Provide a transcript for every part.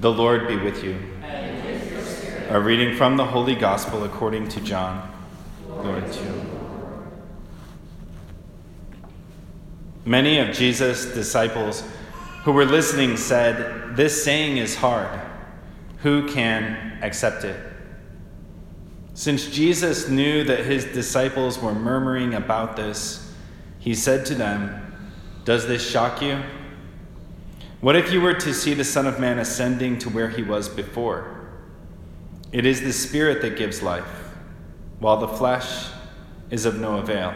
The Lord be with you. A reading from the Holy Gospel according to John. Lord, to you. Many of Jesus' disciples who were listening said, This saying is hard. Who can accept it? Since Jesus knew that his disciples were murmuring about this, he said to them, Does this shock you? What if you were to see the Son of Man ascending to where he was before? It is the Spirit that gives life, while the flesh is of no avail.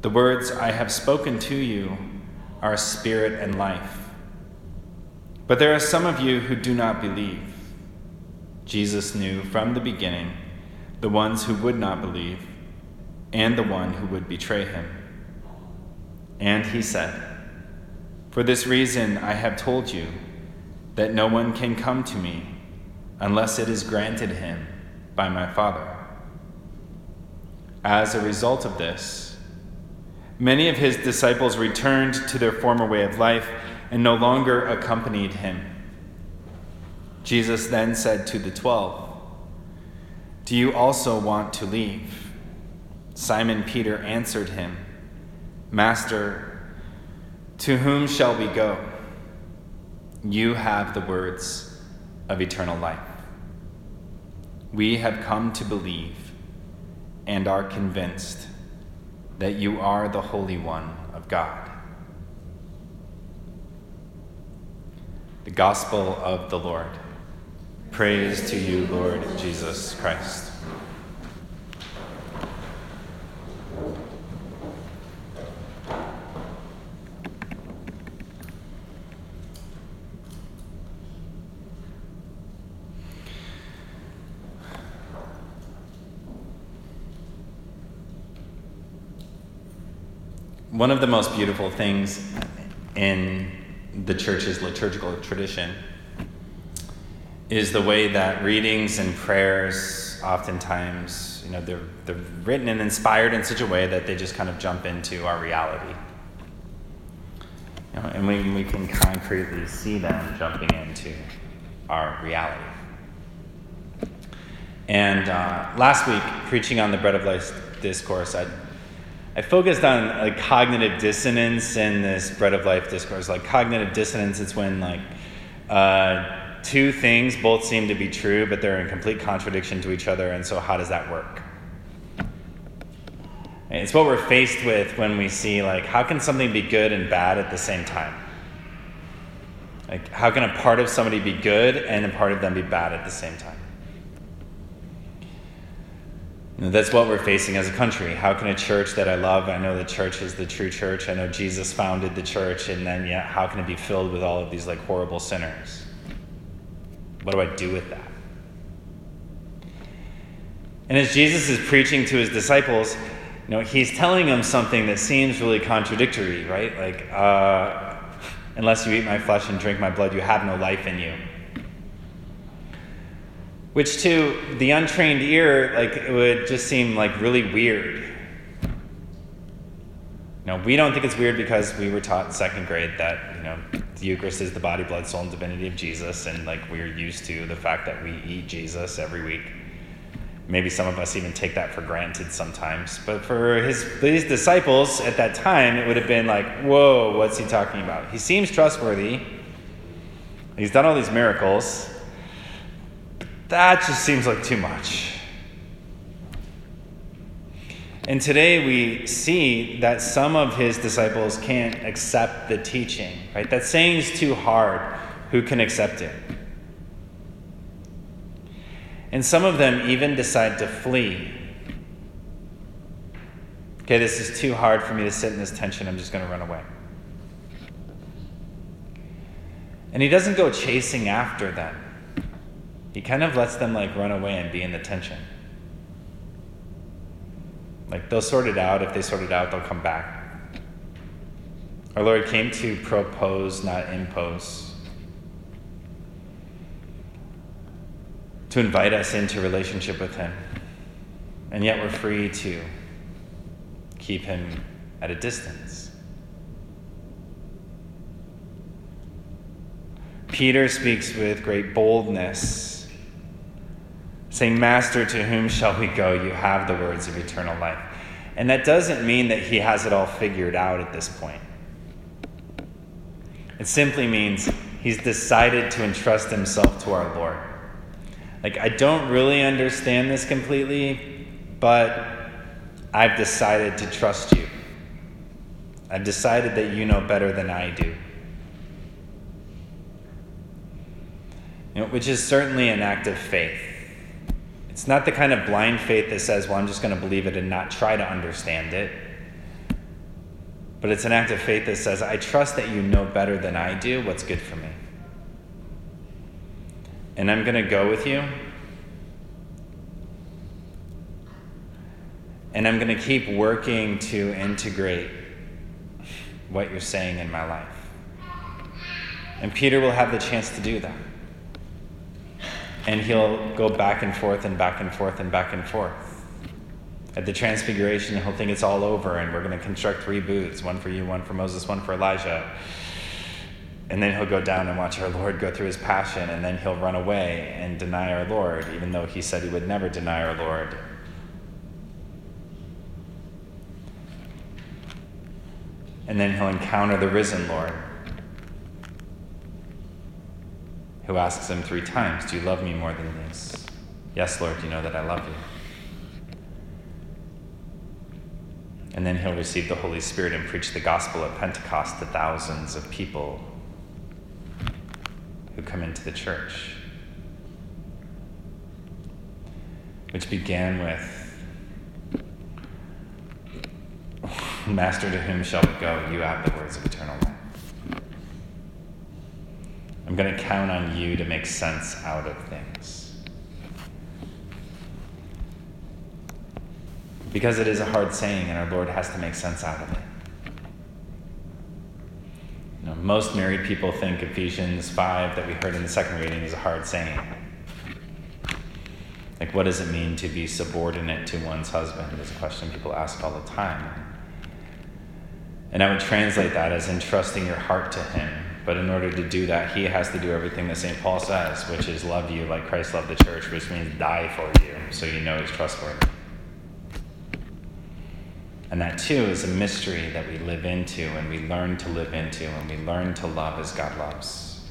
The words I have spoken to you are spirit and life. But there are some of you who do not believe. Jesus knew from the beginning the ones who would not believe and the one who would betray him. And he said, for this reason, I have told you that no one can come to me unless it is granted him by my Father. As a result of this, many of his disciples returned to their former way of life and no longer accompanied him. Jesus then said to the twelve, Do you also want to leave? Simon Peter answered him, Master, to whom shall we go? You have the words of eternal life. We have come to believe and are convinced that you are the Holy One of God. The Gospel of the Lord. Praise to you, Lord Jesus Christ. One of the most beautiful things in the church's liturgical tradition is the way that readings and prayers oftentimes, you know, they're, they're written and inspired in such a way that they just kind of jump into our reality. You know, and we, we can concretely see them jumping into our reality. And uh, last week, preaching on the Bread of Life discourse, I I focused on like cognitive dissonance in this bread of life discourse. Like cognitive dissonance, it's when like uh, two things both seem to be true, but they're in complete contradiction to each other. And so, how does that work? It's what we're faced with when we see like how can something be good and bad at the same time? Like how can a part of somebody be good and a part of them be bad at the same time? That's what we're facing as a country. How can a church that I love, I know the church is the true church, I know Jesus founded the church, and then yet how can it be filled with all of these like horrible sinners? What do I do with that? And as Jesus is preaching to his disciples, you know, he's telling them something that seems really contradictory, right? Like, uh, unless you eat my flesh and drink my blood, you have no life in you which to the untrained ear like it would just seem like really weird. No we don't think it's weird because we were taught in second grade that you know the eucharist is the body blood soul and divinity of jesus and like we're used to the fact that we eat jesus every week. Maybe some of us even take that for granted sometimes but for his these disciples at that time it would have been like whoa what's he talking about? He seems trustworthy. He's done all these miracles that just seems like too much. And today we see that some of his disciples can't accept the teaching, right? That saying's too hard. Who can accept it? And some of them even decide to flee. Okay, this is too hard for me to sit in this tension. I'm just going to run away. And he doesn't go chasing after them. He kind of lets them like run away and be in the tension. Like they'll sort it out. If they sort it out, they'll come back. Our Lord came to propose, not impose. To invite us into relationship with Him. And yet we're free to keep Him at a distance. Peter speaks with great boldness, saying, Master, to whom shall we go? You have the words of eternal life. And that doesn't mean that he has it all figured out at this point. It simply means he's decided to entrust himself to our Lord. Like, I don't really understand this completely, but I've decided to trust you. I've decided that you know better than I do. You know, which is certainly an act of faith. It's not the kind of blind faith that says, well, I'm just going to believe it and not try to understand it. But it's an act of faith that says, I trust that you know better than I do what's good for me. And I'm going to go with you. And I'm going to keep working to integrate what you're saying in my life. And Peter will have the chance to do that. And he'll go back and forth and back and forth and back and forth. At the Transfiguration, he'll think it's all over and we're going to construct three booths one for you, one for Moses, one for Elijah. And then he'll go down and watch our Lord go through his passion, and then he'll run away and deny our Lord, even though he said he would never deny our Lord. And then he'll encounter the risen Lord, who asks him three times, Do you love me more than this? Yes, Lord, you know that I love you. And then he'll receive the Holy Spirit and preach the gospel at Pentecost to thousands of people who come into the church. Which began with Master, to whom shall we go? You have the words of eternal life. I'm going to count on you to make sense out of things. Because it is a hard saying, and our Lord has to make sense out of it. You know, most married people think Ephesians 5 that we heard in the second reading is a hard saying. Like, what does it mean to be subordinate to one's husband? Is a question people ask all the time. And I would translate that as entrusting your heart to Him. But in order to do that, He has to do everything that St. Paul says, which is love you like Christ loved the church, which means die for you, so you know He's trustworthy. And that too is a mystery that we live into and we learn to live into and we learn to love as God loves.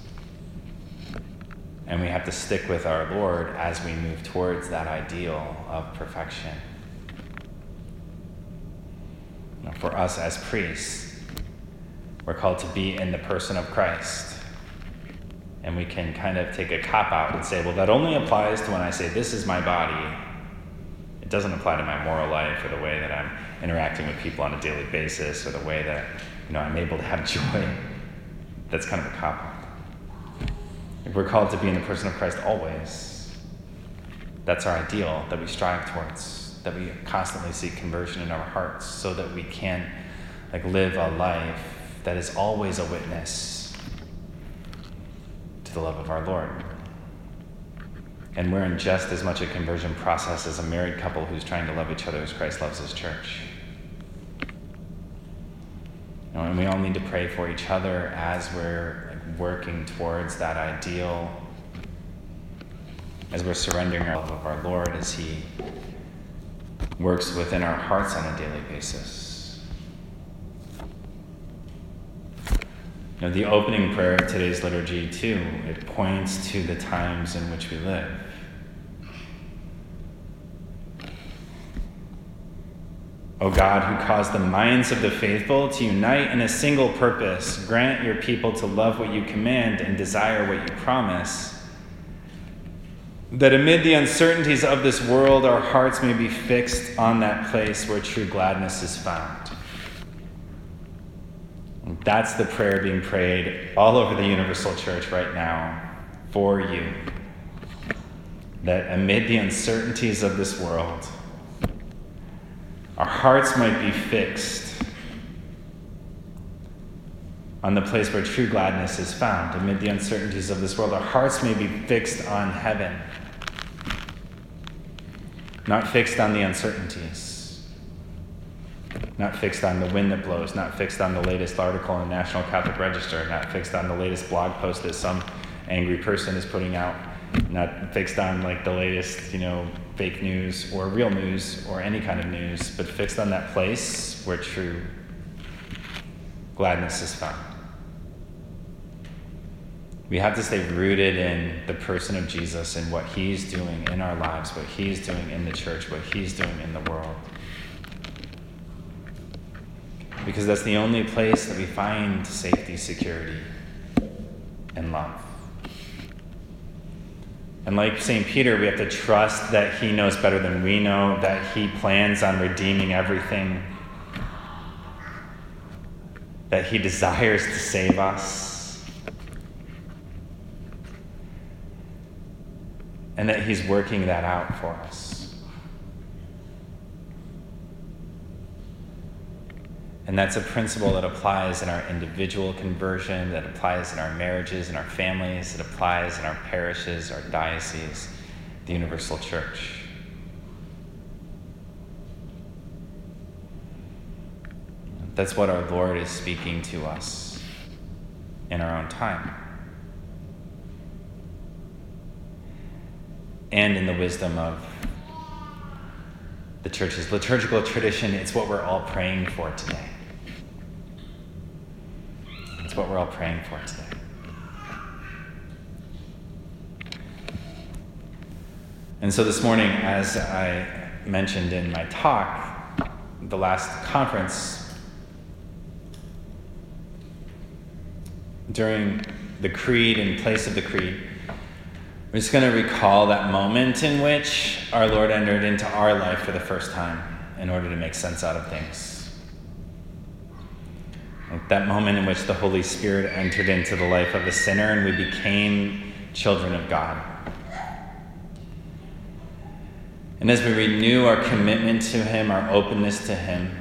And we have to stick with our Lord as we move towards that ideal of perfection for us as priests. We're called to be in the person of Christ. And we can kind of take a cop out and say, well, that only applies to when I say, this is my body. It doesn't apply to my moral life or the way that I'm interacting with people on a daily basis or the way that you know, I'm able to have joy. That's kind of a cop out. If we're called to be in the person of Christ always. That's our ideal that we strive towards that we constantly seek conversion in our hearts so that we can like live a life that is always a witness to the love of our Lord. And we're in just as much a conversion process as a married couple who's trying to love each other as Christ loves his church. You know, and we all need to pray for each other as we're like, working towards that ideal, as we're surrendering our love of our Lord as He works within our hearts on a daily basis. Know, the opening prayer of today's liturgy, too, it points to the times in which we live. O God, who caused the minds of the faithful to unite in a single purpose, grant your people to love what you command and desire what you promise that amid the uncertainties of this world, our hearts may be fixed on that place where true gladness is found. That's the prayer being prayed all over the Universal Church right now for you. That amid the uncertainties of this world, our hearts might be fixed on the place where true gladness is found. Amid the uncertainties of this world, our hearts may be fixed on heaven not fixed on the uncertainties, not fixed on the wind that blows, not fixed on the latest article in the National Catholic Register, not fixed on the latest blog post that some angry person is putting out, not fixed on like the latest, you know, fake news or real news or any kind of news, but fixed on that place where true gladness is found. We have to stay rooted in the person of Jesus and what he's doing in our lives, what he's doing in the church, what he's doing in the world. Because that's the only place that we find safety, security, and love. And like St. Peter, we have to trust that he knows better than we know, that he plans on redeeming everything, that he desires to save us and that He's working that out for us. And that's a principle that applies in our individual conversion, that applies in our marriages, in our families, that applies in our parishes, our dioceses, the universal church. That's what our Lord is speaking to us in our own time. and in the wisdom of the church's liturgical tradition. It's what we're all praying for today. What we're all praying for today. And so this morning, as I mentioned in my talk, the last conference, during the creed, in place of the creed, we're just going to recall that moment in which our Lord entered into our life for the first time in order to make sense out of things. That moment in which the Holy Spirit entered into the life of a sinner and we became children of God. And as we renew our commitment to Him, our openness to Him,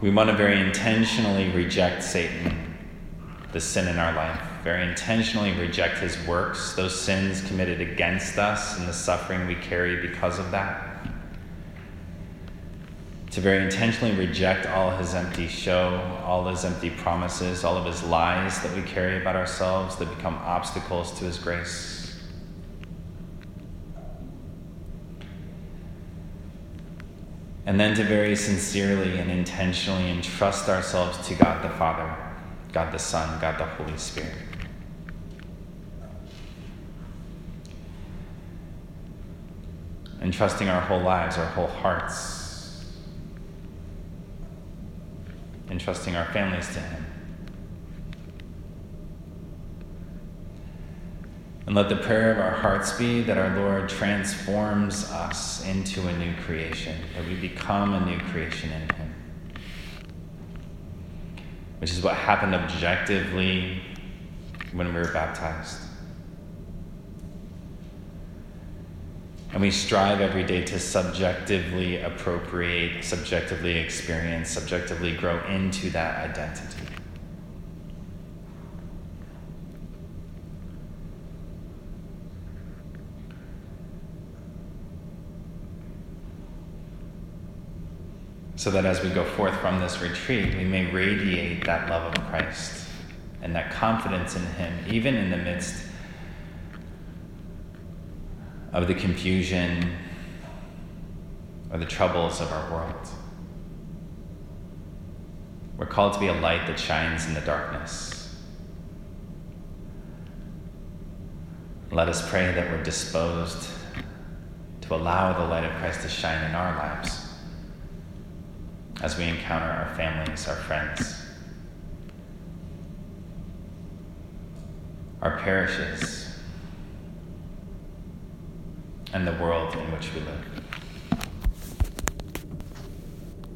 we want to very intentionally reject Satan the sin in our life, very intentionally reject his works, those sins committed against us, and the suffering we carry because of that. To very intentionally reject all his empty show, all his empty promises, all of his lies that we carry about ourselves that become obstacles to his grace. And then to very sincerely and intentionally entrust ourselves to God the Father God the Son, God the Holy Spirit. Entrusting our whole lives, our whole hearts, entrusting our families to Him. And let the prayer of our hearts be that our Lord transforms us into a new creation, that we become a new creation in Him which is what happened objectively when we were baptized. And we strive every day to subjectively appropriate, subjectively experience, subjectively grow into that identity. so that as we go forth from this retreat, we may radiate that love of Christ and that confidence in Him, even in the midst of the confusion or the troubles of our world. We're called to be a light that shines in the darkness. Let us pray that we're disposed to allow the light of Christ to shine in our lives as we encounter our families, our friends, our parishes, and the world in which we live.